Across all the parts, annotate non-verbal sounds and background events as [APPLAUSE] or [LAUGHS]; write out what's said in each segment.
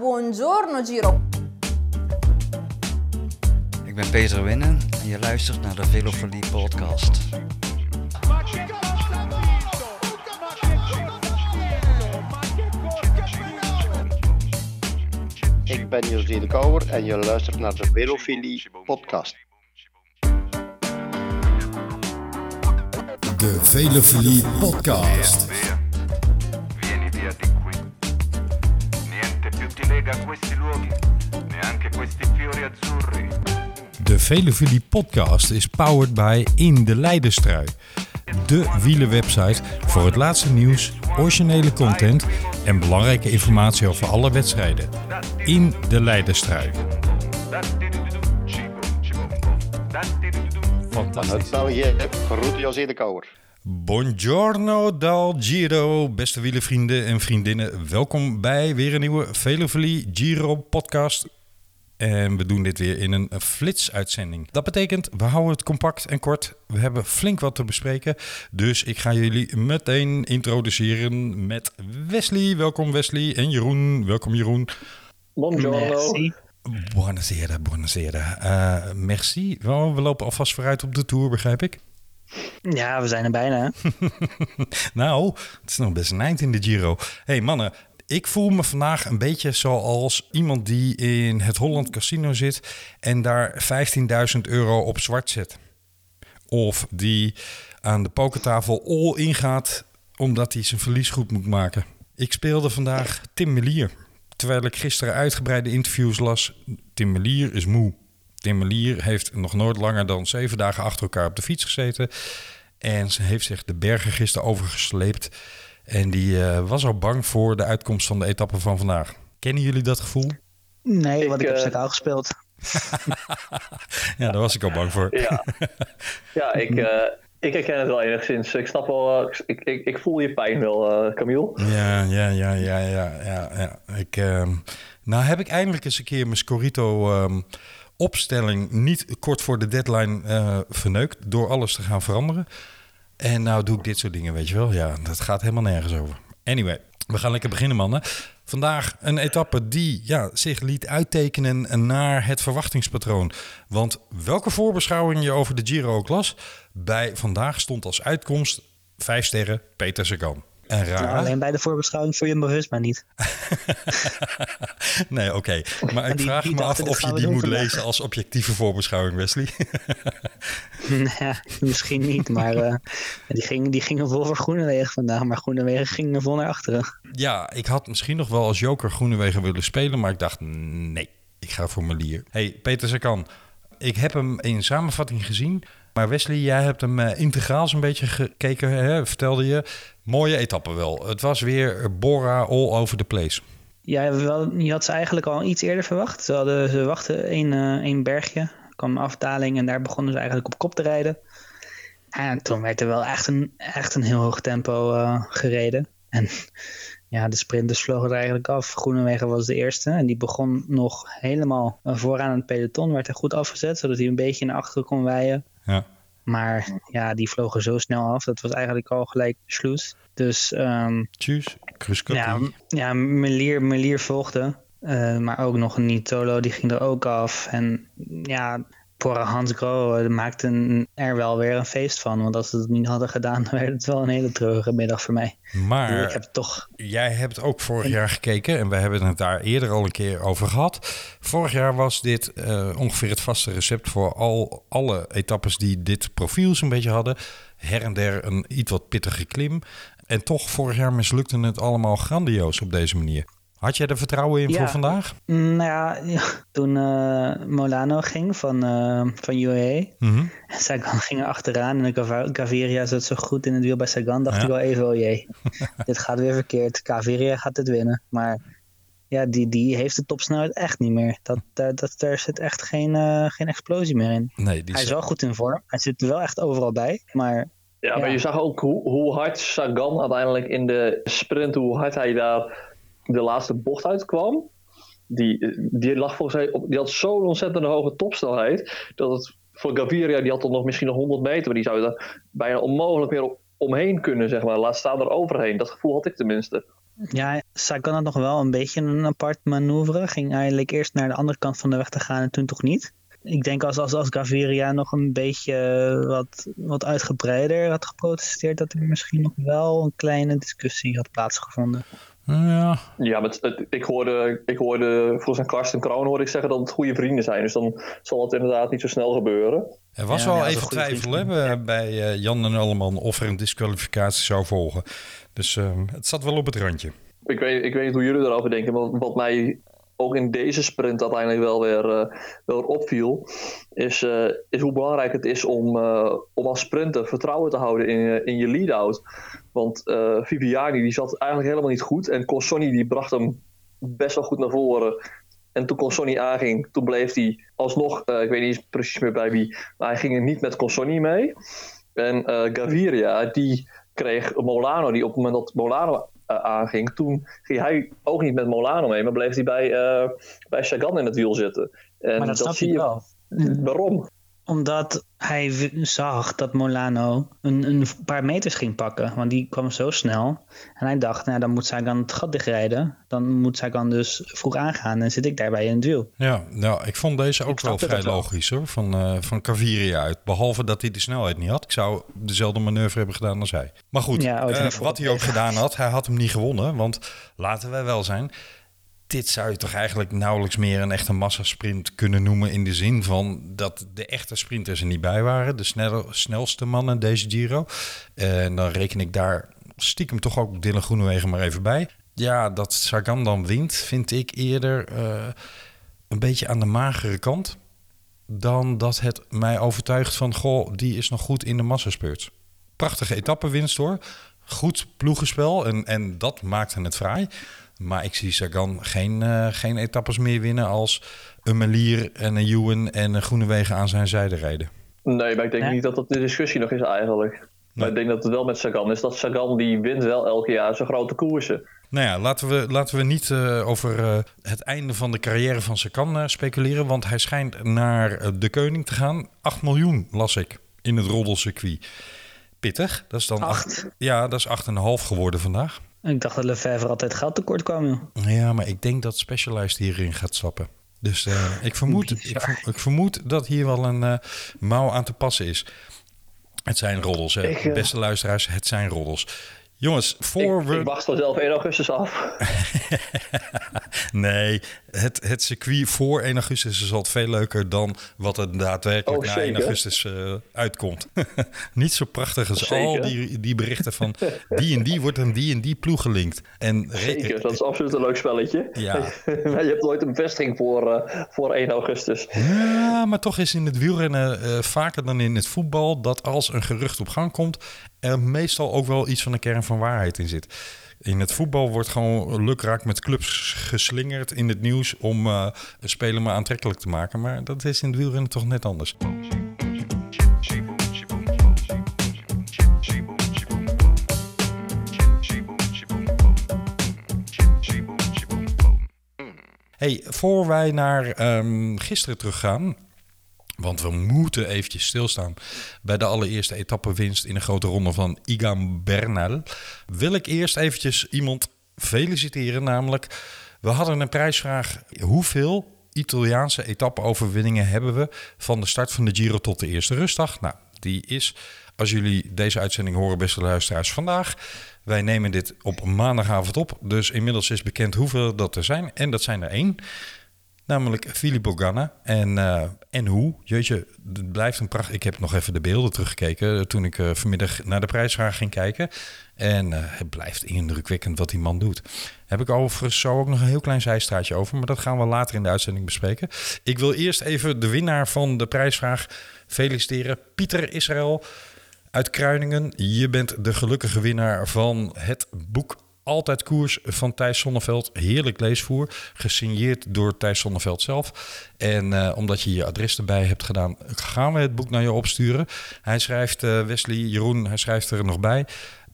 Buongiorno Giro. Ik ben Peter Winnen en je luistert naar de Velofilie podcast. Ik ben José de Kouwer en je luistert naar de Velofilie podcast. De Velofilie Podcast. Questi fiori azzurri. De Velofilie Podcast is powered by In de Leidenstrui. De wielenwebsite voor het laatste nieuws, originele content en belangrijke informatie over alle wedstrijden. In de Leidenstrui. Fantastisch. Uit België groet José de Kouwer. Buongiorno dal Giro, beste wielenvrienden en vriendinnen. Welkom bij weer een nieuwe Velofilie Giro podcast. En we doen dit weer in een flitsuitzending. Dat betekent, we houden het compact en kort. We hebben flink wat te bespreken. Dus ik ga jullie meteen introduceren met Wesley. Welkom Wesley. En Jeroen. Welkom Jeroen. Buongiorno. Buonasera, buonasera. Eh, merci. We lopen alvast vooruit op de Tour, begrijp ik. Ja, we zijn er bijna. [LAUGHS] Nou, het is nog best een eind in de Giro. hey mannen, ik voel me vandaag een beetje zoals iemand die in het Holland Casino zit en daar 15.000 euro op zwart zet. Of die aan de pokertafel all in gaat omdat hij zijn verlies goed moet maken. Ik speelde vandaag Tim Melier. Terwijl ik gisteren uitgebreide interviews las. Tim Melier is moe. Tim Melier heeft nog nooit langer dan zeven dagen achter elkaar op de fiets gezeten. En ze heeft zich de bergen gisteren overgesleept. En die eh, was al bang voor de uitkomst van de etappe van vandaag. Kennen jullie dat gevoel? Nee, want ik heb eh, stuk gespeeld. [LAUGHS] Ja, daar was ik al bang voor. Ja, [LAUGHS] ja ik, eh, ik herken het wel enigszins. Ik snap wel, ik, ik, ik voel je pijn wel, eh Camille. Ja, ja, ja, ja, ja, ja. ja. Ik, ehm, nou heb ik eindelijk eens een keer mijn Scorito ehm, opstelling niet kort voor de deadline eh, verneukt door alles te gaan veranderen. En nou doe ik dit soort dingen, weet je wel. Ja, dat gaat helemaal nergens over. Anyway, we gaan lekker beginnen, mannen. Vandaag een etappe die ja, zich liet uittekenen naar het verwachtingspatroon. Want welke voorbeschouwing je over de Giro ook las, bij vandaag stond als uitkomst vijf sterren Peter Sagan. En raar. Nou, alleen bij de voorbeschouwing voor Jumbo-Visma niet. [LAUGHS] nee, oké. Maar ik Die- vraag die me af of je die moet vandaag. lezen als objectieve voorbeschouwing, Wesley. [LAUGHS] ja, misschien niet, maar eh, die, ging, die gingen vol voor Groenewegen vandaag. Maar Groenewegen ging er vol naar achteren. ja, ik had misschien nog wel als joker Groenewegen willen spelen, maar ik dacht nee, ik ga voor Melier. hey, Peter Sagan, ik heb hem in samenvatting gezien. Maar Wesley, jij hebt hem eh, integraal zo'n beetje gekeken, hè, vertelde je. Mooie etappe wel. Het was weer Bora all over the place. Ja, wel, je had ze eigenlijk al iets eerder verwacht. Ze, hadden, ze wachten één, eh, één bergje, er kwam een afdaling en daar begonnen ze eigenlijk op kop te rijden. En toen werd er wel echt een, echt een heel hoog tempo eh, gereden. En [LAUGHS] ja, de sprinters vlogen er eigenlijk af. Groenewegen was de eerste en die begon nog helemaal vooraan het peloton. Werd er goed afgezet, zodat hij een beetje naar achteren kon wijden. Ja. Maar ja, die vlogen zo snel af. Dat was eigenlijk al gelijk sloes. Dus ehm, Tjus, ja, ja Melier, Melier volgde. eh, maar ook nog een Nitolo, die ging er ook af. En ja, voor Hans Grohe maakte een- er wel weer een feest van. Want als ze het niet hadden gedaan, [LAUGHS] dan werd het wel een hele treurige middag voor mij. Maar ik heb toch... Jij hebt ook vorig jaar gekeken en we hebben het daar eerder al een keer over gehad. Vorig jaar was dit eh, ongeveer het vaste recept voor al, alle etappes die dit profiel zo'n beetje hadden. Her en der een iets wat pittige klim. En toch, vorig jaar mislukte het allemaal grandioos op deze manier. Had jij er vertrouwen in Ja. voor vandaag? Mm, Nou [LAUGHS] ja, toen eh, Molano ging van, eh van UAE, Mhm. [LAUGHS] Sagan ging er achteraan en Gaviria zat zo goed in het wiel bij Sagan, dacht Ja. ik wel even, oh jee, [LAUGHS] dit gaat weer verkeerd. Gaviria gaat het winnen. Maar ja, die, die heeft de topsnelheid echt niet meer. Dat, daar, dat, daar zit echt geen, eh, geen explosie meer in. Nee, die Hij is wel goed in vorm. Hij zit er wel echt overal bij. Maar Ja, maar Ja. je zag ook hoe, hoe hard Sagan uiteindelijk in de sprint, hoe hard hij daar de laatste bocht uitkwam. Die, die lag volgens op, die had zo'n ontzettend hoge topsnelheid, dat het voor Gaviria, die had dan nog misschien nog 100 meter, maar die zou er bijna onmogelijk meer omheen kunnen, zeg maar. Laat staan er overheen. Dat gevoel had ik tenminste. Ja, Sagan had nog wel een beetje een apart manoeuvre. Ging eigenlijk eerst naar de andere kant van de weg te gaan en toen toch niet. Ik denk als, als, als Gaviria nog een beetje wat, wat uitgebreider had geprotesteerd, dat er misschien nog wel een kleine discussie had plaatsgevonden. Ja, Ja, maar het- het- ik, hoorde, ik hoorde, volgens mij Karsten Kroon hoorde ik zeggen dat het goede vrienden zijn. Dus dan zal het inderdaad niet zo snel gebeuren. er was Ja, wel ja, even twijfel hè, bij- eh, Jan en Alleman of er een disqualificatie zou volgen. Dus eh, het zat wel op het randje. Ik weet, ik weet niet hoe jullie erover denken, maar wat mij ook in deze sprint uiteindelijk wel weer, eh, wel opviel, is, eh, is hoe belangrijk het is om, eh, om als sprinter vertrouwen te houden in, in je lead-out. Want Viviani die zat eigenlijk helemaal niet goed en Consonni die bracht hem best wel goed naar voren. En toen Consonni aanging, toen bleef hij alsnog, ik weet niet precies meer bij wie, maar hij ging niet met Consonni mee. En Gaviria, die kreeg Molano, die op het moment dat Molano aanging, toen ging hij ook niet met Molano mee, maar bleef hij bij, eh, bij Sagan in het wiel zitten. En maar dat, snap zie je wel. Waarom? Omdat hij zag dat Molano een, een paar meters ging pakken. Want die kwam zo snel. En hij dacht, nou dan moet Sagan het gat dichtrijden. Dan moet Sagan dus vroeg aangaan. En zit ik daarbij in het wiel. Ja, nou, ik vond deze ook Ik wel vrij logisch hoor, van, eh van Caviria uit. Behalve dat hij de snelheid niet had. Ik zou dezelfde manoeuvre hebben gedaan als hij. Maar goed, Ja, eh, wat hij ook gedaan had, hij had hem niet gewonnen. Want laten wij wel zijn, dit zou je toch eigenlijk nauwelijks meer een echte massasprint kunnen noemen. In de zin van dat de echte sprinters er niet bij waren. De snelste mannen deze Giro. En dan reken ik daar stiekem toch ook Dylan Groenewegen maar even bij. Ja, dat Sagan dan wint, vind ik eerder eh, een beetje aan de magere kant. Dan dat het mij overtuigt van, goh, die is nog goed in de massaspurt. Prachtige etappenwinst hoor. Goed ploegenspel en, en dat maakte het fraai. Maar ik zie Sagan geen, eh, geen etappes meer winnen als een Melier en een Ewan en een Groenewegen aan zijn zijde rijden. Nee, maar ik denk Nee. niet dat dat de discussie nog is eigenlijk. Maar ik denk dat het wel met Sagan is. Dat Sagan die wint wel elke jaar zijn grote koersen. Nou ja, laten we, laten we niet eh, over eh, het einde van de carrière van Sagan speculeren. Want hij schijnt naar de Keuning te gaan. 8 miljoen las ik in het roddelcircuit. Pittig. Dat is dan Acht? Ja, dat is 8,5 geworden vandaag. Ik dacht dat Lefebvre altijd geld tekort kwam, joh. Ja, maar ik denk dat Specialized hierin gaat stappen. Dus eh, ik, vermoed, ik, Bizar. ver- ik vermoed dat hier wel een eh, mouw aan te passen is. Het zijn roddels, hè. Ik, eh, beste luisteraars. Het zijn roddels. Jongens, voor Ik, we... ik wacht vanzelf 1 augustus af. [LAUGHS] Nee, het, het circuit voor 1 augustus is altijd veel leuker dan wat er daadwerkelijk Oh, na 1 zeker. augustus eh, uitkomt. [LAUGHS] Niet zo prachtig als Zeker. al die, die berichten van die en die wordt aan die en die ploeg gelinkt. En Zeker, dat is absoluut een leuk spelletje. Ja. [LAUGHS] maar je hebt nooit een bevestiging voor, eh, voor 1 augustus. Ja, maar toch is in het wielrennen eh, vaker dan in het voetbal dat als een gerucht op gang komt, er meestal ook wel iets van een kern van waarheid in zit. In het voetbal wordt gewoon lukraak met clubs geslingerd in het nieuws om speler maar aantrekkelijk te maken. Maar dat is in het wielrennen toch net anders. Hey, voor wij naar ehm, gisteren teruggaan, want we moeten eventjes stilstaan bij de allereerste etappewinst in een grote ronde van Igan Bernal. Wil ik eerst eventjes iemand feliciteren, namelijk we hadden een prijsvraag. Hoeveel Italiaanse etappe-overwinningen hebben we van de start van de Giro tot de eerste rustdag? Nou, die is, als jullie deze uitzending horen, beste luisteraars, vandaag. Wij nemen dit op maandagavond op, dus inmiddels is bekend hoeveel dat er zijn. En dat zijn er één. Namelijk Ganna. En, eh, en hoe? Jeetje, het blijft een pracht. Ik heb nog even de beelden teruggekeken eh, toen ik eh, vanmiddag naar de prijsvraag ging kijken. En het blijft indrukwekkend wat die man doet. Heb ik overigens zo ook nog een heel klein zijstraatje over. Maar dat gaan we later in de uitzending bespreken. Ik wil eerst even de winnaar van de prijsvraag feliciteren. Pieter Israël uit Kruiningen. Je bent de gelukkige winnaar van het boek altijd koers van Thijs Sonneveld. Heerlijk leesvoer. Gesigneerd door Thijs Sonneveld zelf. En eh, omdat je je adres erbij hebt gedaan, gaan we het boek naar je opsturen. Hij schrijft, eh, Wesley, Jeroen, hij schrijft er nog bij.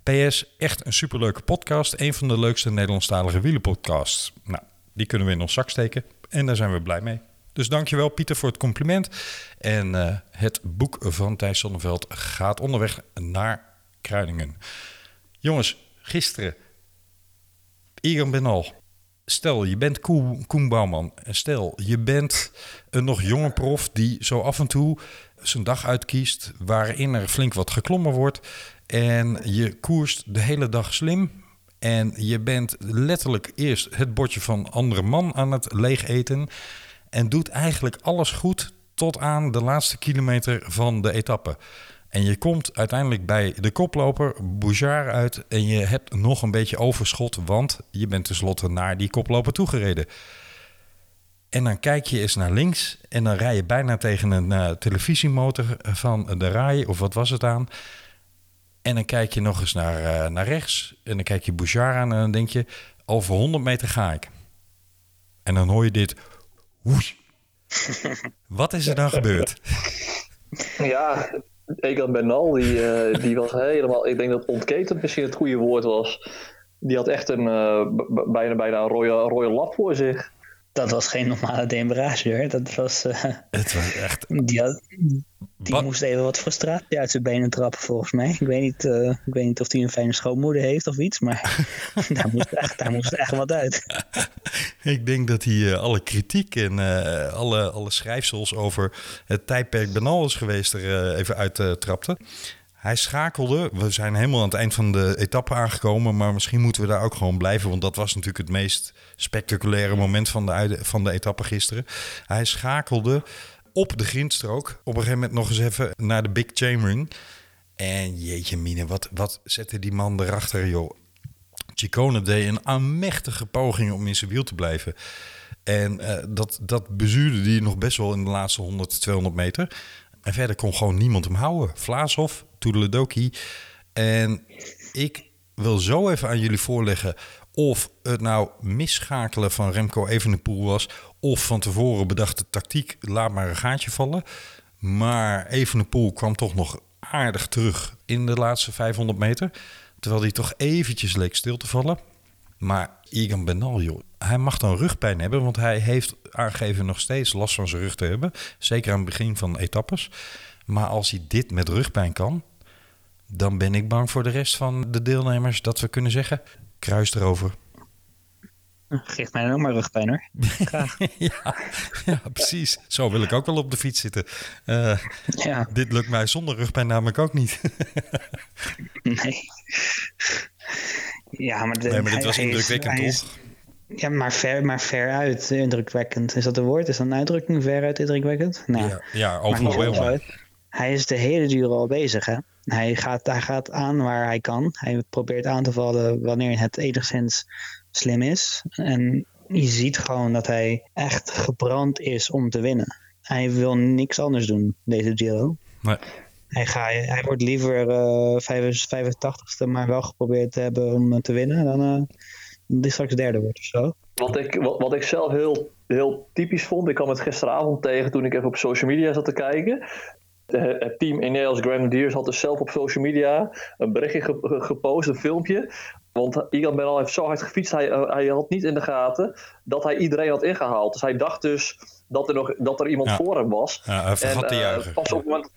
PS, echt een superleuke podcast. Een van de leukste Nederlandstalige wielenpodcasts. Nou, die kunnen we in ons zak steken. En daar zijn we blij mee. Dus dankjewel Pieter voor het compliment. En eh, het boek van Thijs Sonneveld gaat onderweg naar Kruiningen. Jongens, gisteren Egan Benal. Stel, je bent Koen, Koen Bouwman. Stel, je bent een nog jonge prof die zo af en toe zijn dag uitkiest... waarin er flink wat geklommen wordt. En je koerst de hele dag slim. En je bent letterlijk eerst het bordje van andere man aan het leeg eten. En doet eigenlijk alles goed tot aan de laatste kilometer van de etappe. En je komt uiteindelijk bij de koploper Bouchard uit. En je hebt nog een beetje overschot, want je bent tenslotte naar die koploper toegereden. En dan kijk je eens naar links en dan rij je bijna tegen een eh, televisiemotor van de RAI, of wat was het aan. En dan kijk je nog eens naar, eh, naar rechts en dan kijk je Bouchard aan en dan denk je, over 100 meter ga ik. En dan hoor je dit. [LAUGHS] Wat is er dan gebeurd? Ja, Egan Bernal, die, eh, die was helemaal... Ik denk dat ontketend misschien het goede woord was. Die had echt een, b- bijna, bijna een rode, rode lap voor zich. Dat was geen normale demarage hoor. Dat was, eh, Het was echt... die had, die Wat- moest even wat frustratie uit zijn benen trappen volgens mij. Ik weet niet, eh, ik weet niet of hij een fijne schoonmoeder heeft of iets, maar [LAUGHS] daar, moest echt, daar moest echt wat uit. [LAUGHS] Ik denk dat hij eh, alle kritiek en alle, alle schrijfsels over het tijdperk Benal is geweest er even uittrapte. Hij schakelde. We zijn helemaal aan het eind van de etappe aangekomen. Maar misschien moeten we daar ook gewoon blijven. Want dat was natuurlijk het meest spectaculaire moment van de, van de etappe gisteren. Hij schakelde op de grindstrook. Op een gegeven moment nog eens even naar de Big Chainring. En jeetje mine, wat, wat zette die man erachter, joh. Chicone deed een aanmächtige poging om in zijn wiel te blijven. En eh, dat, dat bezuurde hij nog best wel in de laatste 100, 200 meter. En verder kon gewoon niemand hem houden. Vlaashoff, En ik wil zo even aan jullie voorleggen of het nou misschakelen van Remco Evenepoel was... of van tevoren bedachte tactiek, laat maar een gaatje vallen. Maar Evenepoel kwam toch nog aardig terug in de laatste 500 meter... terwijl hij toch eventjes leek stil te vallen. Maar Egan Bernal, joh, hij mag dan rugpijn hebben... want hij heeft aangegeven nog steeds last van zijn rug te hebben. Zeker aan het begin van etappes. Maar als hij dit met rugpijn kan... dan ben ik bang voor de rest van de deelnemers... dat we kunnen zeggen, kruis erover. Geeft mij dan ook maar rugpijn hoor. [LAUGHS] Ja, ja, precies. Zo wil ik ook wel op de fiets zitten. Eh, Ja, dit lukt mij zonder rugpijn namelijk ook niet. [LAUGHS] nee. Ja, maar, de, nee, maar dit was indrukwekkend, is- toch? Ja, maar ver, maar ver uit indrukwekkend. Is dat een woord? Is dat een uitdrukking? Ver uit indrukwekkend? Nou, Ja, ja overal. Hij is de hele duur al bezig, hè? Hij gaat, hij gaat aan waar hij kan. Hij probeert aan te vallen wanneer het enigszins slim is. En je ziet gewoon dat hij echt gebrand is om te winnen. Hij wil niks anders doen, deze Giro. Nee. Hij, ga, hij wordt liever eh 85ste, maar wel geprobeerd te hebben om te winnen, dan eh, hij straks derde wordt of zo. Wat ik, wat, wat ik zelf heel, heel typisch vond, ik kwam het gisteravond tegen toen ik even op social media zat te kijken. Het team Ineos Grenadiers had dus zelf op social media een berichtje ge- ge- gepost, een filmpje. Want Igan Bernal heeft zo hard gefietst, hij, eh, hij had niet in de gaten dat hij iedereen had ingehaald. Dus hij dacht dus dat er, nog, dat er iemand Ja. voor hem was. Ja, hij vergat te eh, juichen. Pas op het moment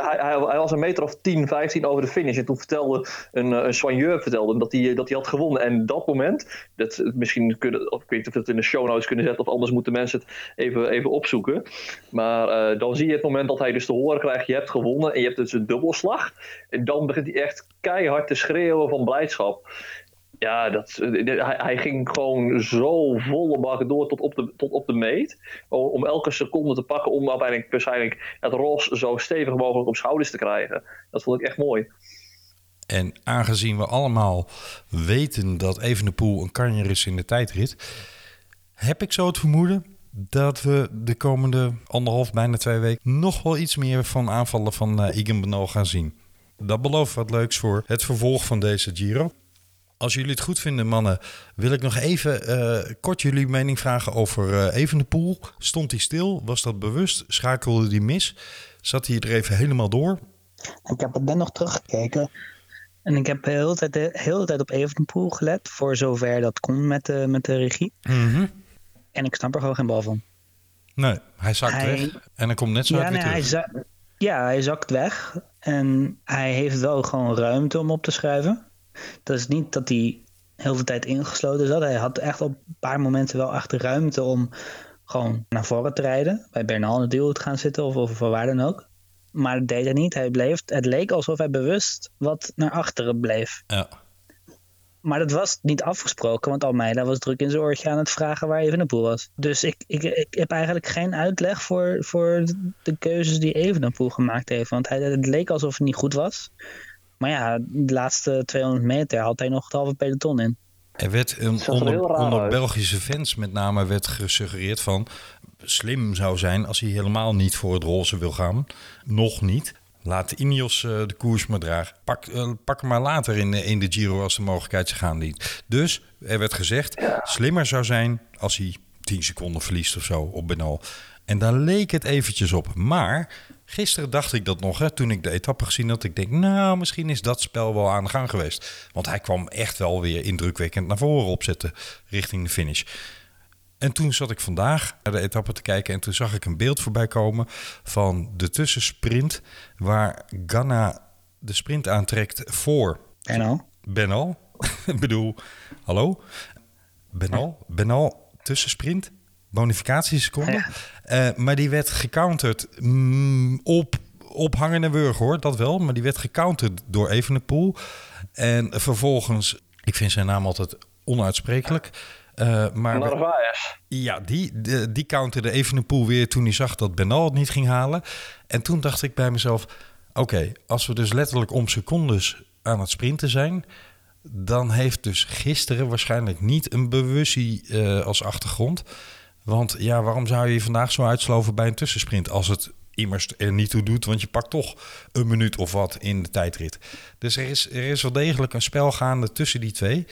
hij, hij, was een meter of 10, 15 over de finish. En toen vertelde een, eh, een soigneur vertelde hem dat hij, dat hij had gewonnen. En dat moment, dat, misschien kunnen, of ik weet niet of we het in de show notes kunnen zetten, of anders moeten mensen het even, even opzoeken. Maar eh, dan zie je het moment dat hij dus te horen krijgt: je hebt gewonnen en je hebt dus een dubbelslag. En dan begint hij echt keihard te schreeuwen van blijdschap. Ja, dat, hij, hij ging gewoon zo volle bak door tot op de, tot op de meet. Om, elke seconde te pakken om uiteindelijk waarschijnlijk het ros zo stevig mogelijk op schouders te krijgen. Dat vond ik echt mooi. En aangezien we allemaal weten dat Evenepoel een kanjer is in de tijdrit, heb ik zo het vermoeden dat we de komende anderhalf, bijna twee weken nog wel iets meer van aanvallen van uh, gaan zien. Dat belooft wat leuks voor het vervolg van deze Giro. Als jullie het goed vinden, mannen, wil ik nog even uh, kort jullie mening vragen over uh, Evenepoel. Stond hij stil? Was dat bewust? Schakelde hij mis? Zat hij er even helemaal door? Ik heb het net nog teruggekeken. En ik heb de hele tijd, de hele tijd op Evenepoel gelet. Voor zover dat kon met de, met de regie. Mm -hmm. En ik snap er gewoon geen bal van. Nee, hij zakt hij, weg. En dan komt net zo ja, uit nee, weer hij terug. ja, hij zakt weg. En hij heeft wel gewoon ruimte om op te schuiven. Dat is niet dat hij heel de tijd ingesloten zat. Hij had echt op een paar momenten wel echt de ruimte om gewoon naar voren te rijden. Bij Bernal in de duel te gaan zitten of, of waar dan ook. Maar dat deed hij niet. Hij bleef, het leek alsof hij bewust wat naar achteren bleef. Ja. Maar dat was niet afgesproken, want Almeida was druk in zijn oortje aan het vragen waar Evenepoel was. Dus ik, ik, ik heb eigenlijk geen uitleg voor, voor de keuzes die Evenepoel gemaakt heeft. Want hij, het leek alsof het niet goed was. Maar ja, de laatste 200 meter had hij nog het halve peloton in. Er werd een, er onder, onder. Belgische fans met name werd gesuggereerd van slim zou zijn als hij helemaal niet voor het roze wil gaan. Nog niet. Laat Ineos eh, de koers maar dragen. Pak, eh, pak hem maar later in, de- in de Giro als de mogelijkheid zich aandient. Dus er werd gezegd, slimmer zou zijn als hij 10 seconden verliest of zo op Benal. En daar leek het eventjes op. Maar gisteren dacht ik dat nog, hè, toen ik de etappe gezien had. Ik denk, nou, misschien is dat spel wel aan de gang geweest. Want hij kwam echt wel weer indrukwekkend naar voren opzetten richting de finish. En toen zat ik vandaag naar de etappe te kijken en toen zag ik een beeld voorbij komen van de tussensprint waar Ganna de sprint aantrekt voor En al? Benal. [LAUGHS] ik bedoel, hallo? Benal, Benal tussensprint, bonificatieseconde. Ja. Eh, maar die werd gecounterd mm, op, op hangende wurg hoor, dat wel. Maar die werd gecounterd door Evenepoel. En vervolgens, ik vind zijn naam altijd onuitsprekelijk. eh, maar ja, die, die, die counterde Evenepoel weer toen hij zag dat Benal het niet ging halen. En toen dacht ik bij mezelf... Oké, als we dus letterlijk om secondes aan het sprinten zijn... dan heeft dus gisteren waarschijnlijk niet een bewustie eh, als achtergrond. Want ja, waarom zou je je vandaag zo uitsloven bij een tussensprint... als het immers er niet toe doet, want je pakt toch een minuut of wat in de tijdrit. Dus er is, er is wel degelijk een spel gaande tussen die twee.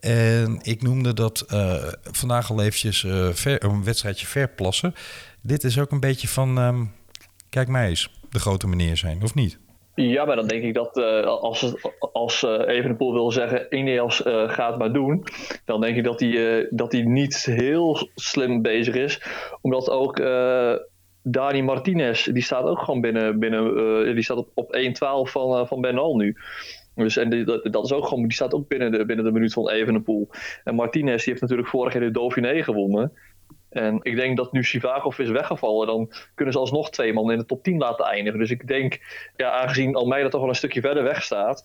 En ik noemde dat eh, vandaag al eventjes eh, een wedstrijdje verplassen. Dit is ook een beetje van, ehm, kijk mij eens, de grote meneer zijn, of niet? Ja, maar dan denk ik dat eh, als, als eh Evenepoel wil zeggen, Ineos eh gaat maar doen, dan denk ik dat hij, dat hij niet heel slim bezig is. Omdat ook Dani Martinez, die staat ook gewoon binnen, binnen die staat op, op 1.12 van, van Bernal nu. Dus en die, dat is ook gewoon, die staat ook binnen de, binnen de minuut van Evenepoel. En Martinez die heeft natuurlijk vorig jaar de Dauphiné gewonnen. En ik denk dat nu Sivakov is weggevallen, dan kunnen ze alsnog twee man in de top 10 laten eindigen. Dus ik denk, ja, aangezien Almeida toch wel een stukje verder weg staat,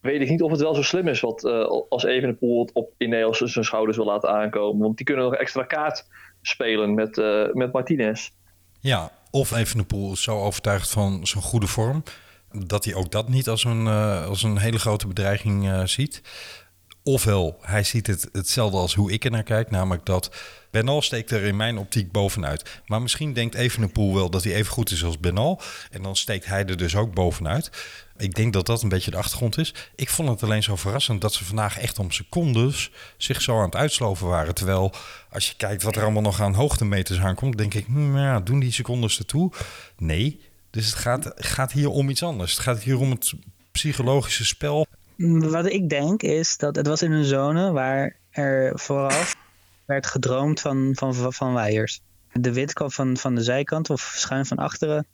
weet ik niet of het wel zo slim is wat eh, als Evenepoel op Ineos zijn schouders wil laten aankomen. Want die kunnen nog extra kaart spelen met, eh, met Martinez. Ja, of Evenepoel is zo overtuigd van zijn goede vorm... dat hij ook dat niet als een, eh, als een hele grote bedreiging ziet. Ofwel, hij ziet het hetzelfde als hoe ik er naar kijk. Namelijk dat Benal steekt er in mijn optiek bovenuit. Maar misschien denkt Evenepoel wel dat hij even goed is als Benal. En dan steekt hij er dus ook bovenuit. Ik denk dat dat een beetje de achtergrond is. Ik vond het alleen zo verrassend dat ze vandaag echt om secondes zich zo aan het uitsloven waren. Terwijl als je kijkt wat er allemaal nog aan hoogtemeters aankomt, denk ik, hm, ja, doen die secondes ertoe? Nee. Dus het gaat, gaat hier om iets anders. Het gaat hier om het psychologische spel. Wat ik denk is dat het was in een zone waar er vooraf werd gedroomd van, van, van, van. De wit kwam van, van de zijkant of schuin van achteren.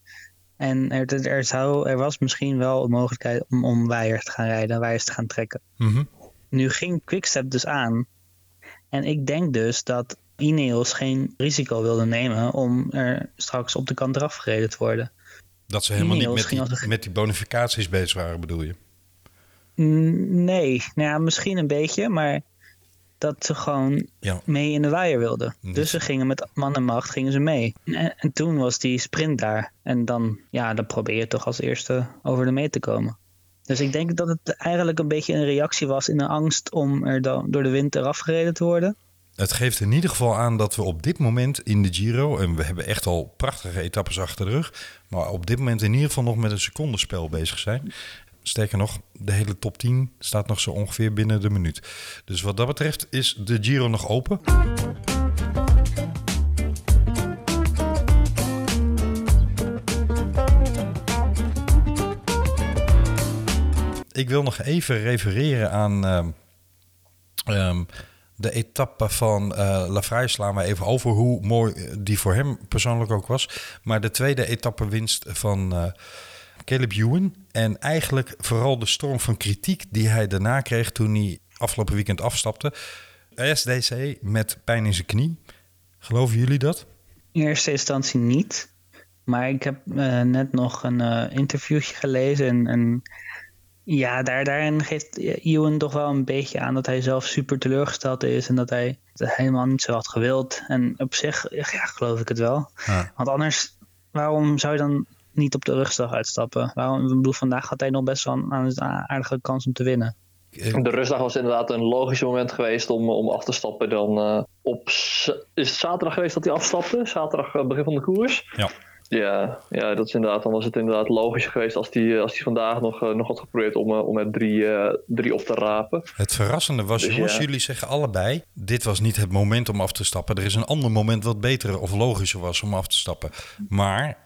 En er, er, zou, er was misschien wel een mogelijkheid om, om weiers te gaan rijden, weiers te gaan trekken. Mhm. Nu ging Quickstep dus aan. En ik denk dus dat Ineos geen risico wilde nemen om er straks op de kant eraf gereden te worden. Dat ze helemaal niet met die, een- met die bonificaties bezig waren, bedoel je? Nee, nou ja, misschien een beetje, maar dat ze gewoon Ja. mee in de waaier wilden. Dus- Dus ze gingen met man en macht gingen ze mee. En, en toen was die sprint daar. En dan, ja, dan probeer je toch als eerste over de mee te komen. Dus ik denk dat het eigenlijk een beetje een reactie was in de angst om er dan door de wind eraf gereden te worden. Het geeft in ieder geval aan dat we op dit moment in de Giro, en we hebben echt al prachtige etappes achter de rug, maar op dit moment in ieder geval nog met een secondenspel bezig zijn. Sterker nog, de hele top 10 staat nog zo ongeveer binnen de minuut. Dus wat dat betreft is de Giro nog open. Ik wil nog even refereren aan ehm, ehm, de etappe van eh La Fraille slaan we even over hoe mooi die voor hem persoonlijk ook was. Maar de tweede etappe winst van eh, Caleb Ewan. En eigenlijk vooral de storm van kritiek die hij daarna kreeg toen hij afgelopen weekend afstapte. SDC met pijn in zijn knie. Geloven jullie dat? In eerste instantie niet. Maar ik heb eh, net nog een eh, interviewtje gelezen. En, en ja, daar, daarin geeft Ewan toch wel een beetje aan dat hij zelf super teleurgesteld is. En dat hij het helemaal niet zo had gewild. En op zich, ja, geloof ik het wel. Ja. Want anders, waarom zou je dan niet op de rustdag uitstappen? Waarom, ik bedoel, vandaag had hij nog best wel een een aardige kans om te winnen. Eh, De rustdag was inderdaad een logisch moment geweest om, om af te stappen. Dan eh, op is het zaterdag geweest dat hij afstapte? Zaterdag eh, begin van de koers? Ja. Ja, ja, dat is inderdaad. Dan was het inderdaad logisch geweest als hij als die vandaag nog, eh, nog had geprobeerd om, eh, om er drie, eh, drie op te rapen. Het verrassende was, Dus jongens, ja. jullie zeggen allebei... dit was niet het moment om af te stappen. Er is een ander moment wat beter of logischer was om af te stappen. Maar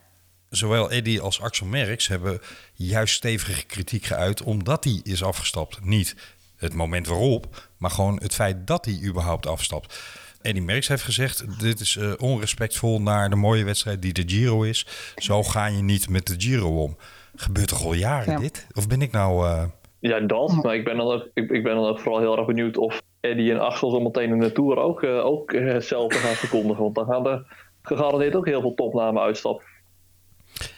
zowel Eddie als Axel Merckx hebben juist stevige kritiek geuit... omdat hij is afgestapt. Niet het moment waarop, maar gewoon het feit dat hij überhaupt afstapt. Eddie Merckx heeft gezegd, dit is eh, onrespectvol naar de mooie wedstrijd die de Giro is. Zo ga je niet met de Giro om. Gebeurt toch al jaren Ja. dit? Of ben ik nou... eh, Ja, dat. Maar ik ben dan ook, ik, ik ben dan ook vooral heel erg benieuwd of Eddie en Axel zo meteen in de Tour ook, eh, ook hetzelfde gaan verkondigen. Want dan gaan er gegarandeerd ook heel veel topnamen uitstappen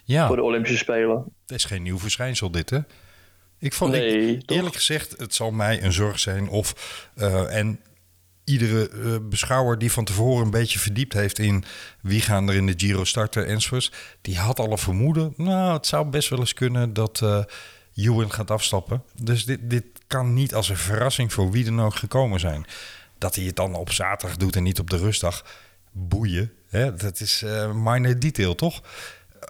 ja. voor de Olympische Spelen. Het is geen nieuw verschijnsel dit, hè? Ik vond, Nee, ik, eerlijk gezegd, het zal mij een zorg zijn of... eh, en iedere eh, beschouwer die van tevoren een beetje verdiept heeft in... wie gaan er in de Giro starten enzovoorts... die had al een vermoeden, nou, het zou best wel eens kunnen dat Ewan gaat afstappen. Dus dit, dit kan niet als een verrassing voor wie dan ook gekomen zijn. Dat hij het dan op zaterdag doet en niet op de rustdag, boeien. Hè? Dat is eh minor detail, toch?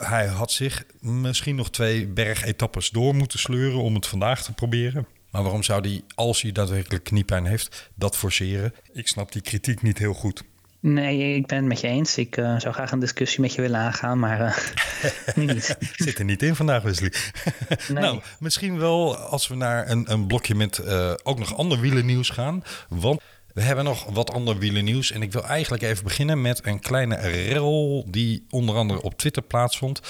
Hij had zich misschien nog twee bergetappes door moeten sleuren om het vandaag te proberen. Maar waarom zou hij, als hij daadwerkelijk kniepijn heeft, dat forceren? Ik snap die kritiek niet heel goed. Nee, ik ben het met je eens. Ik eh, zou graag een discussie met je willen aangaan, maar eh, nu [LAUGHS] niet. [LAUGHS] Zit er niet in vandaag, Wesley. [LAUGHS] Nee. nou, misschien wel als we naar een, een blokje met eh, ook nog ander wielernieuws gaan. Want we hebben nog wat ander wielernieuws. En ik wil eigenlijk even beginnen met een kleine rel die onder andere op Twitter plaatsvond.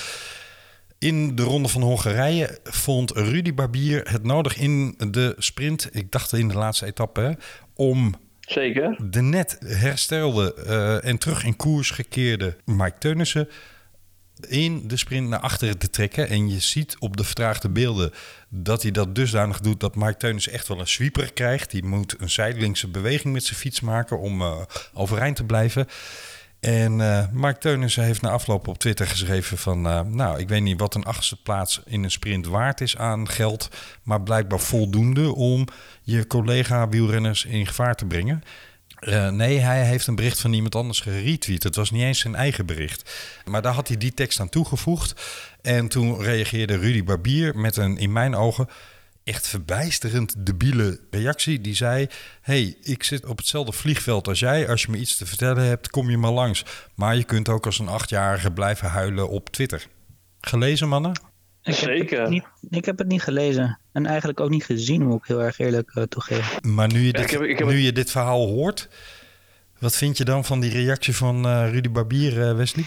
In de Ronde van Hongarije vond Rudy Barbier het nodig in de sprint, ik dacht in de laatste etappe, om Zeker. de net herstelde eh, en terug in koers gekeerde Mike Teunissen in de sprint naar achteren te trekken. En je ziet op de vertraagde beelden dat hij dat dusdanig doet dat Mike Teunissen echt wel een sweeper krijgt. Die moet een zijdelingse beweging met zijn fiets maken om eh, overeind te blijven. En eh Mark Teunissen heeft na afloop op Twitter geschreven van... eh, nou, ik weet niet wat een achtste plaats in een sprint waard is aan geld... maar blijkbaar voldoende om je collega-wielrenners in gevaar te brengen. Eh, nee, hij heeft een bericht van iemand anders geretweet. Het was niet eens zijn eigen bericht. Maar daar had hij die tekst aan toegevoegd. En toen reageerde Rudy Barbier met een, in mijn ogen, echt verbijsterend debiele reactie. Die zei: hey, ik zit op hetzelfde vliegveld als jij. Als je me iets te vertellen hebt, kom je maar langs. Maar je kunt ook als een achtjarige blijven huilen op Twitter. Gelezen, mannen? Ik heb, Zeker. het niet, ik heb het niet gelezen. En eigenlijk ook niet gezien, moet ik heel erg eerlijk eh, toegeven. Maar nu je, Ja, dit, ik heb- ik heb nu het- je dit verhaal hoort, wat vind je dan van die reactie van eh, Rudy Barbier, eh, Wesley?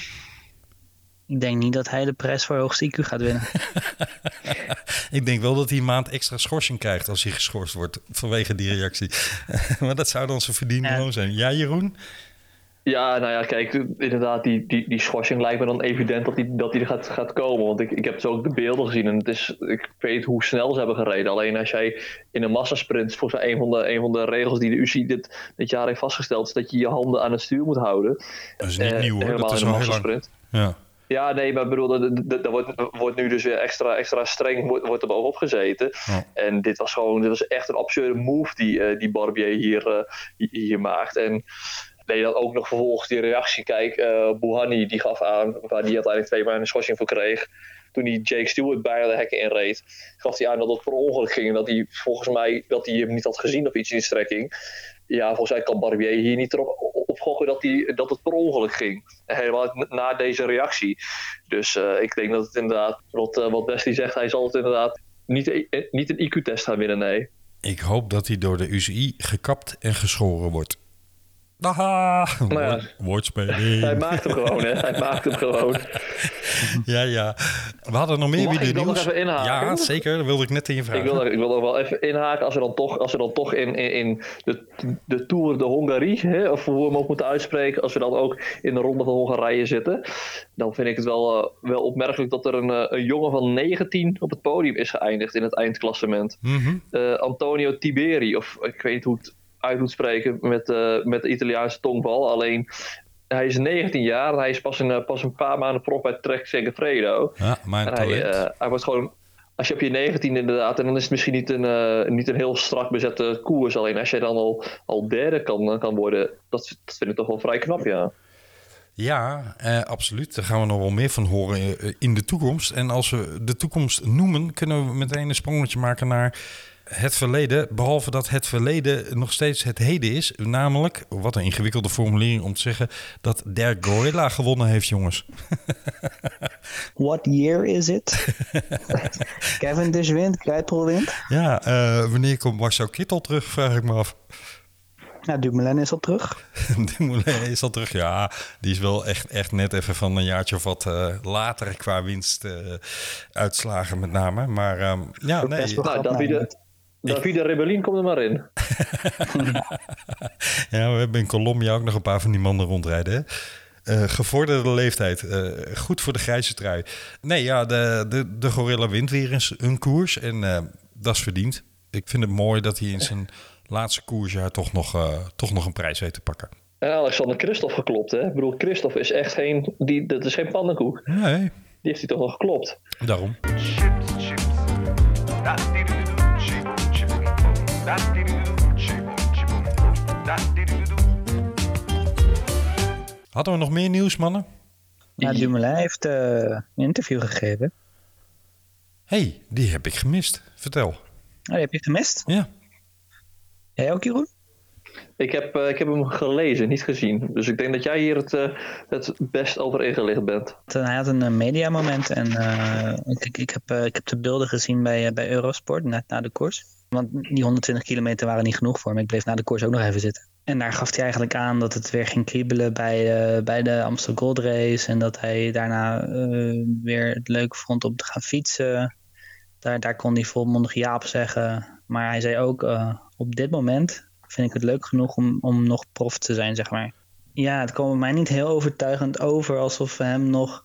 Ik denk niet dat hij de prijs voor hoogste IQ gaat winnen. [LAUGHS] [LAUGHS] Ik denk wel dat hij een maand extra schorsing krijgt als hij geschorst wordt vanwege die reactie. [LAUGHS] maar dat zou dan zijn verdiende Ja. loon zijn. Ja, Jeroen? Ja, nou ja, kijk, inderdaad, die, die, die schorsing lijkt me dan evident dat die, dat die er gaat, gaat komen. Want ik, ik heb zo ook de beelden gezien en het is, ik weet hoe snel ze hebben gereden. Alleen als jij in een massasprint, volgens mij een van de, een van de regels die de UCI dit, dit jaar heeft vastgesteld, is dat je je handen aan het stuur moet houden. Dat is niet Eh, nieuw hoor. helemaal Dat is in een massasprint. Ja. Ja, nee, maar ik bedoel, dat, wordt, wordt nu dus weer extra, extra streng wordt, wordt er bovenop gezeten. Ja. En dit was gewoon, dit was echt een absurde move die, eh, die Barbier hier, eh, hier- hier maakt. En nee, dan ook nog vervolgens die reactie. Kijk, Bouhanni die gaf aan, waar die uiteindelijk twee maanden een schorsing voor kreeg. Toen hij Jake Stewart bijna de hekken inreed, gaf hij aan dat het per ongeluk ging. En dat hij volgens mij dat hij hem niet had gezien of iets in strekking. Ja, volgens mij kan Barbier hier niet erop dat, hij, dat het per ongeluk ging. Helemaal na deze reactie. Dus eh, ik denk dat het inderdaad, wat, eh, wat Wesley zegt, hij zal het inderdaad niet, niet een IQ-test gaan winnen, nee. Ik hoop dat hij door de UCI gekapt en geschoren wordt. Haha, ja. woord- woordspeling. Hij maakt hem gewoon, hè? Hij maakt hem gewoon. [LAUGHS] Ja, ja. We hadden nog meer ik wielernieuws. nog even inhaken? Ja, zeker. Dat wilde ik net in je Ik vragen. wil, er, ik wil er wel even inhaken als we dan toch, als we dan toch in, in, in de, de Tour de Hongarie, hè, of hoe we hem ook moeten uitspreken, als we dan ook in de Ronde van Hongarije zitten, dan vind ik het wel, eh, wel opmerkelijk dat er een, eh, een jongen van 19 op het podium is geëindigd in het eindklassement. Mhm. Eh, Antonio Tiberi, of ik weet niet hoe het uit moet spreken met, eh, met de Italiaanse tongval, alleen hij is 19 jaar hij is pas een, eh, pas een paar maanden prof bij Trek Segafredo. Ja, mijn En hij, talent. eh, hij wordt gewoon. Als je op je 19 inderdaad, en dan is het misschien niet een, niet een heel strak bezette koers. Alleen als je dan al, al derde kan, kan worden, dat, dat vind ik toch wel vrij knap, ja. Ja, eh, absoluut. Daar gaan we nog wel meer van horen in de toekomst. En als we de toekomst noemen, kunnen we meteen een sprongetje maken naar het verleden. Behalve dat het verleden nog steeds het heden is. Namelijk, wat een ingewikkelde formulering om te zeggen, dat Der Gorilla gewonnen heeft, jongens. [LAUGHS] What year is it? [LAUGHS] Wint, Kruipel wint. Ja, eh, wanneer komt Marcel Kittel terug, vraag ik me af. Nou, Dumoulin is al terug. [LAUGHS] Dumoulin is al terug. Ja, die is wel echt, echt net even van een jaartje of wat eh, later qua winst eh, uitslagen met name. Maar ehm, ja, nee. Nou, grappig. Davide, Rebellin komt er maar in. [LAUGHS] Ja, we hebben in Colombia ook nog een paar van die mannen rondrijden. Hè? Eh, gevorderde leeftijd. Eh, goed voor de grijze trui. Nee, ja, de, de, de gorilla wint weer eens een koers. En eh, dat is verdiend. Ik vind het mooi dat hij in zijn laatste koersjaar toch nog, eh, toch nog een prijs weet te pakken. En Alexander Christophe geklopt, hè? Ik bedoel, Christophe is echt geen. Die, dat is geen pannenkoek. Nee, Die heeft hij toch nog geklopt. daarom. Chips, chips. Da Hadden we nog meer nieuws, mannen? Ja, Dumoulin heeft eh, een interview gegeven. hey, die heb ik gemist. Vertel. Oh, die heb je gemist? Ja. Jij ook, Jeroen? Ik heb, eh, ik heb hem gelezen, niet gezien. Dus ik denk dat jij hier het, eh, het best over ingelicht bent. Hij had een mediamoment en eh, ik, ik, heb, ik heb de beelden gezien bij, bij Eurosport net na de koers. Want die 120 kilometer waren niet genoeg voor me. Ik bleef na de koers ook nog even zitten. En daar gaf hij eigenlijk aan dat het weer ging kriebelen bij, eh, bij de Amstel Gold Race. En dat hij daarna eh, weer het leuk vond om te gaan fietsen. Daar, daar kon hij volmondig ja op zeggen. Maar hij zei ook, eh, op dit moment vind ik het leuk genoeg om, om nog prof te zijn, zeg maar. Ja, het kwam mij niet heel overtuigend over alsof we hem nog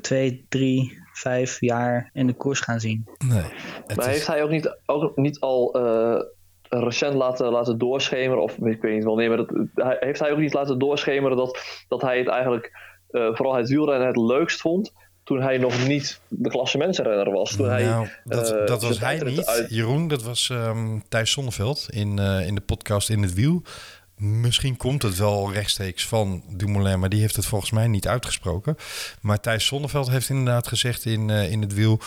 twee, drie, vijf jaar in de koers gaan zien. Nee. Maar is- heeft hij ook niet, ook niet al eh, recent laten, laten doorschemeren, of ik weet niet wanneer, maar dat, hij- heeft hij ook niet laten doorschemeren dat, dat hij het eigenlijk, eh, vooral het wielrennen, het leukst vond toen hij nog niet de klassementsrenner was? Toen hij, nou, dat, eh, dat was hij niet, uit- Jeroen. Dat was ehm, Thijs Sonneveld in, eh, in de podcast In het Wiel. Misschien komt het wel rechtstreeks van Dumoulin, maar die heeft het volgens mij niet uitgesproken. Maar Thijs Sonneveld heeft inderdaad gezegd in, eh, in het wiel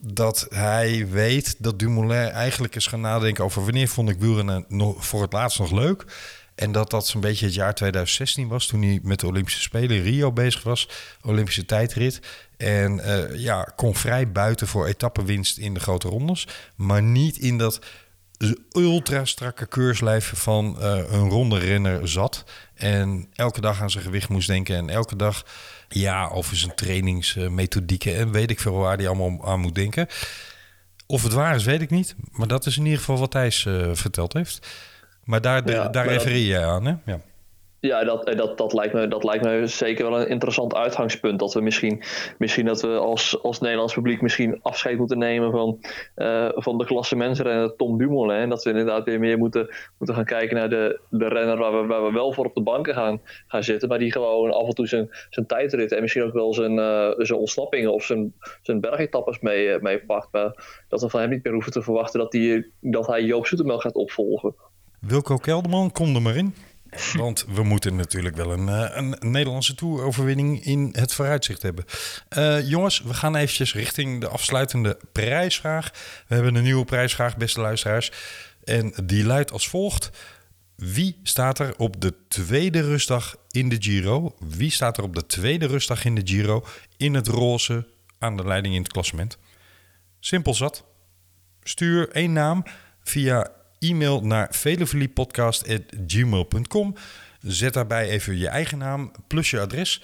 dat hij weet dat Dumoulin eigenlijk is gaan nadenken over wanneer vond ik wielrennen nog, voor het laatst nog leuk. En dat dat zo'n beetje het jaar 2016 was, toen hij met de Olympische Spelen in Rio bezig was. Olympische tijdrit. En eh, ja, kon vrij buiten voor etappenwinst in de grote rondes. Maar niet in dat ultra strakke keurslijf van eh, een ronde renner zat. En elke dag aan zijn gewicht moest denken. En elke dag ja, over zijn trainingsmethodieken. En weet ik veel waar hij allemaal aan moet denken. Of het waar is, weet ik niet. Maar dat is in ieder geval wat Thijs eh, verteld heeft. Maar daar, Ja, daar refereer je aan, hè? Ja. Ja, dat, eh, dat, dat, lijkt me, dat lijkt me zeker wel een interessant uitgangspunt. Dat we misschien, misschien dat we als, als Nederlands publiek misschien afscheid moeten nemen van, eh, van de klassementsrenner Tom Dumoulin. En dat we inderdaad weer meer moeten, moeten gaan kijken naar de, de renner waar we, waar we wel voor op de banken gaan, gaan zitten. Maar die gewoon af en toe zijn, zijn tijdrit en misschien ook wel zijn, eh, zijn ontsnappingen of zijn, zijn bergetappes mee, meepakt. Maar dat we van hem niet meer hoeven te verwachten dat, die, dat hij Joop Zoetemelk gaat opvolgen. Wilco Kelderman, kom er maar in. Want we moeten natuurlijk wel een, eh, een Nederlandse toeroverwinning in het vooruitzicht hebben. Eh, jongens, we gaan eventjes richting de afsluitende prijsvraag. We hebben een nieuwe prijsvraag, beste luisteraars. En die luidt als volgt. Wie staat er op de tweede rustdag in de Giro? Wie staat er op de tweede rustdag in de Giro in het roze aan de leiding in het klassement? Simpel zat. Stuur één naam via e-mail naar veleveliepodcast.gmail.com. Zet daarbij even je eigen naam plus je adres.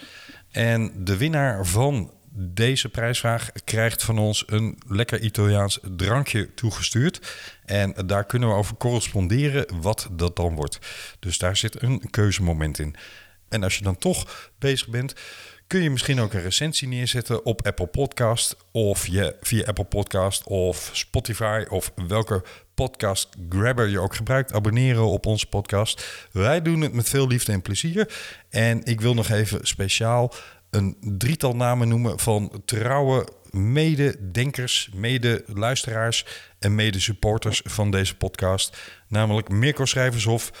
En de winnaar van deze prijsvraag krijgt van ons een lekker Italiaans drankje toegestuurd. En daar kunnen we over corresponderen wat dat dan wordt. Dus daar zit een keuzemoment in. En als je dan toch bezig bent, kun je misschien ook een recensie neerzetten op Apple Podcast of je via Apple Podcast of Spotify of welke podcast grabber je ook gebruikt. Abonneren op onze podcast. Wij doen het met veel liefde en plezier. En ik wil nog even speciaal een drietal namen noemen van trouwe mededenkers, mede-luisteraars en mede-supporters van deze podcast. Namelijk Mirko Schrijvershof,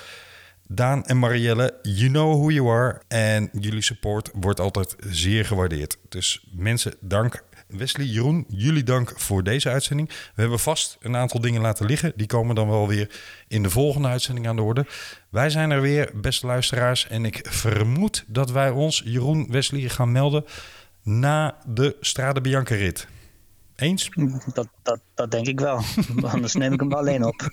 Daan en Marielle, you know who you are. En jullie support wordt altijd zeer gewaardeerd. Dus mensen, dank. Wesley, Jeroen, jullie dank voor deze uitzending. We hebben vast een aantal dingen laten liggen. Die komen dan wel weer in de volgende uitzending aan de orde. Wij zijn er weer, beste luisteraars. En ik vermoed dat wij ons, Jeroen, Wesley, gaan melden na de Strade Bianca rit. Eens? Dat, dat, dat denk ik wel. [LAUGHS] Anders neem ik hem alleen op. [LAUGHS]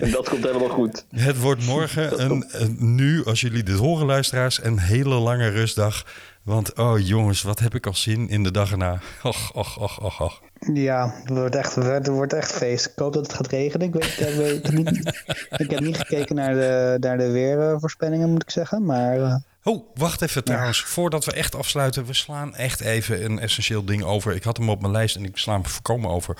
En dat komt helemaal goed. Het wordt morgen, een, een- nu als jullie dit horen luisteraars, een hele lange rustdag. Want oh jongens, wat heb ik al zin in de dag erna. Och, och, och, och, och. Ja, het wordt echt, het wordt echt feest. Ik hoop dat het gaat regenen. Ik, weet, ik, weet niet, [LAUGHS] ik heb niet gekeken naar de, naar de weervoorspellingen, moet ik zeggen. Maar eh, Oh, wacht even trouwens. Voordat we echt afsluiten, we slaan echt even een essentieel ding over. Ik had hem op mijn lijst en ik sla hem voorkomen over.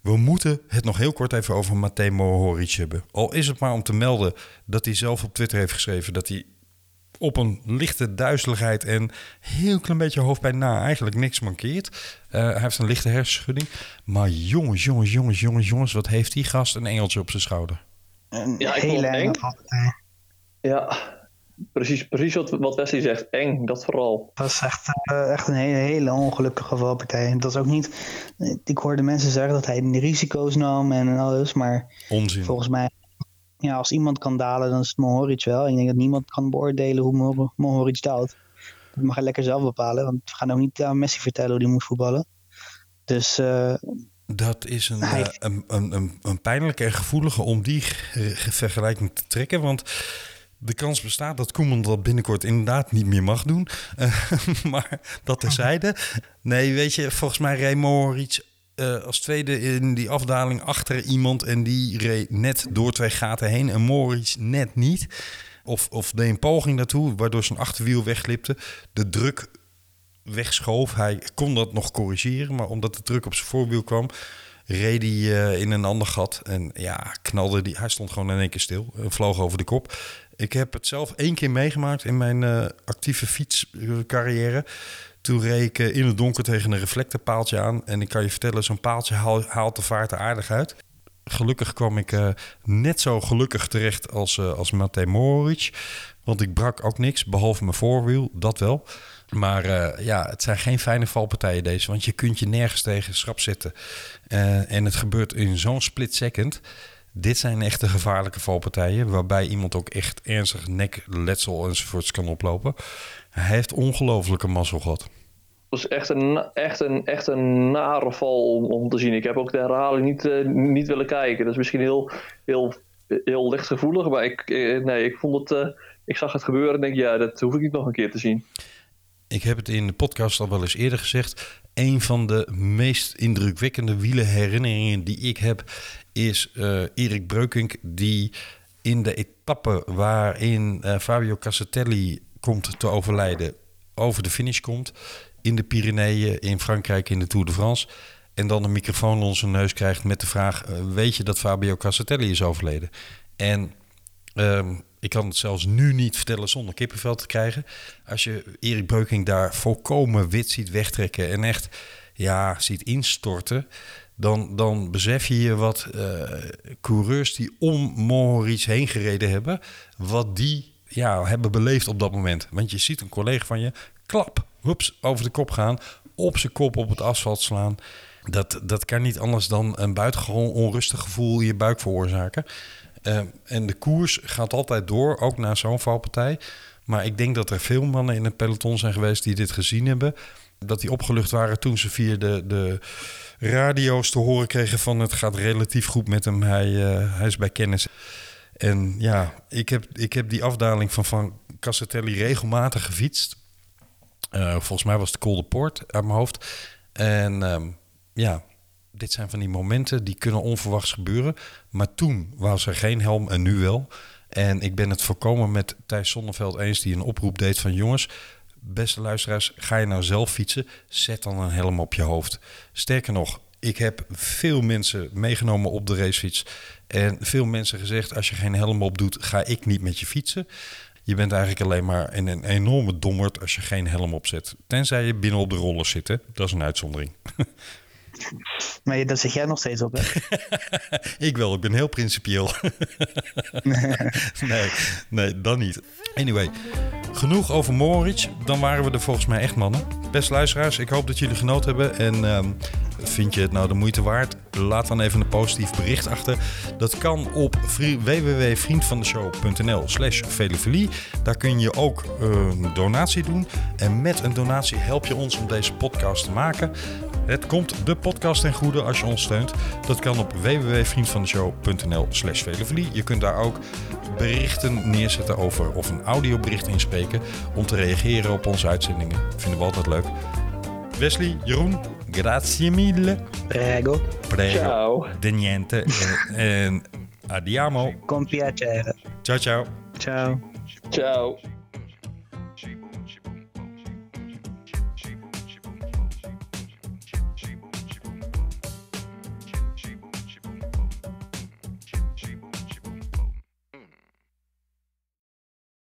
We moeten het nog heel kort even over Matej Mohoric hebben. Al is het maar om te melden dat hij zelf op Twitter heeft geschreven dat hij op een lichte duizeligheid en heel klein beetje hoofdpijn na eigenlijk niks mankeert. Eh, hij heeft een lichte hersenschudding. Maar jongens, jongens, jongens, jongens, jongens, wat heeft die gast een engeltje op zijn schouder? een Ja, ik vond hele eng. Ja, precies, precies wat, wat Wesley zegt. Eng, dat vooral. Het was echt, eh, echt een hele, hele ongelukkige valpartij. Dat is ook niet... Ik hoorde mensen zeggen dat hij risico's nam en alles, maar... Onzin. Volgens mij, ja, als iemand kan dalen, dan is het Mohoric wel. Ik denk dat niemand kan beoordelen hoe Mo- Mohoric daalt. Dat mag hij lekker zelf bepalen, want we gaan ook niet aan Messi vertellen hoe hij moet voetballen. Dus eh, Dat is een, Hij- eh, een, een, een, een pijnlijke en gevoelige om die ge- ge- vergelijking te trekken. Want de kans bestaat dat Koeman dat binnenkort inderdaad niet meer mag doen. [LAUGHS] Eh, maar dat terzijde. Nee, weet je, volgens mij reed Mohoric eh, als tweede in die afdaling achter iemand. En die reed net door twee gaten heen. En Mohoric net niet. Of, of deed een poging daartoe, waardoor zijn achterwiel wegglipte. De druk wegschoof. Hij kon dat nog corrigeren, maar omdat de druk op zijn voorwiel kwam, reed hij eh, in een ander gat. En ja, knalde die. Hij stond gewoon in één keer stil. en vloog over de kop. Ik heb het zelf één keer meegemaakt in mijn eh, actieve fietscarrière. Toen in het donker tegen een reflectorpaaltje aan. En ik kan je vertellen, zo'n paaltje haal- haalt de vaart er aardig uit. Gelukkig kwam ik eh, net zo gelukkig terecht als, eh als Matej Mohoric. Want ik brak ook niks, behalve mijn voorwiel, dat wel. Maar eh, ja, het zijn geen fijne valpartijen deze. Want je kunt je nergens tegen schrap zetten. En het gebeurt in zo'n split second. Dit zijn echte gevaarlijke valpartijen. Waarbij iemand ook echt ernstig nekletsel enzovoorts kan oplopen. Hij heeft ongelofelijke mazzel gehad. Het was echt een, echt een, echt een nare val om, om te zien. Ik heb ook de herhaling niet, eh, niet willen kijken. Dat is misschien heel, heel, heel lichtgevoelig. Maar ik, eh, nee, ik vond het... eh, ik zag het gebeuren en denk, ja, dat hoef ik niet nog een keer te zien. Ik heb het in de podcast al wel eens eerder gezegd. Een van de meest indrukwekkende wielenherinneringen die ik heb... is Erik Breukink die in de etappe waarin Fabio Cassatelli komt te overlijden... over de finish komt in de Pyreneeën, in Frankrijk, in de Tour de France... en dan een microfoon onder zijn neus krijgt met de vraag... eh, weet je dat Fabio Cassatelli is overleden? En Ehm, ik kan het zelfs nu niet vertellen zonder kippenvel te krijgen. Als je Erik Breuking daar volkomen wit ziet wegtrekken en echt ja, ziet instorten, dan, dan besef je wat eh, coureurs die om Mohoric heen gereden hebben, wat die ja, hebben beleefd op dat moment. Want je ziet een collega van je, klap, hups, over de kop gaan, op zijn kop op het asfalt slaan. Dat, dat kan niet anders dan een buitengewoon onrustig gevoel in je buik veroorzaken. Eh, en de koers gaat altijd door, ook na zo'n valpartij. Maar ik denk dat er veel mannen in het peloton zijn geweest die dit gezien hebben. Dat die opgelucht waren toen ze via de, de radio's te horen kregen van het gaat relatief goed met hem. Hij, eh, hij is bij kennis. En ja, ik heb, ik heb die afdaling van Van Cassatelli regelmatig gefietst. Eh, volgens mij was het Col de Poort uit mijn hoofd. En ehm, ja, dit zijn van die momenten die kunnen onverwachts gebeuren. Maar toen was er geen helm en nu wel. En ik ben het voorkomen met Thijs Zonneveld eens die een oproep deed van jongens... Beste luisteraars, ga je nou zelf fietsen? Zet dan een helm op je hoofd. Sterker nog, ik heb veel mensen meegenomen op de racefiets. En veel mensen gezegd: als je geen helm op doet, ga ik niet met je fietsen. Je bent eigenlijk alleen maar een enorme dommerd als je geen helm opzet. Tenzij je binnen op de rollers zit. hè. Dat is een uitzondering. [LAUGHS] Maar daar zit jij nog steeds op, hè? [LAUGHS] ik wel, ik ben heel principieel. [LAUGHS] nee, nee, dan niet. Anyway, genoeg over Moritz. Dan waren we er volgens mij echt, mannen. Beste luisteraars, ik hoop dat jullie genoten hebben. En ehm, vind je het nou de moeite waard? Laat dan even een positief bericht achter. Dat kan op vri- www.vriendvandeshow.nl slash. Daar kun je ook een donatie doen. En met een donatie help je ons om deze podcast te maken. Het komt de podcast ten goede als je ons steunt. Dat kan op www.vriendvandeshow.nl slash velofilie. Je kunt daar ook berichten neerzetten over of een audiobericht inspreken om te reageren op onze uitzendingen. Vinden we altijd leuk. Wesley, Jeroen, grazie mille. Prego. Prego. Ciao. De niente. En, en adiamo. Con piacere. Ciao, ciao. Ciao. Ciao.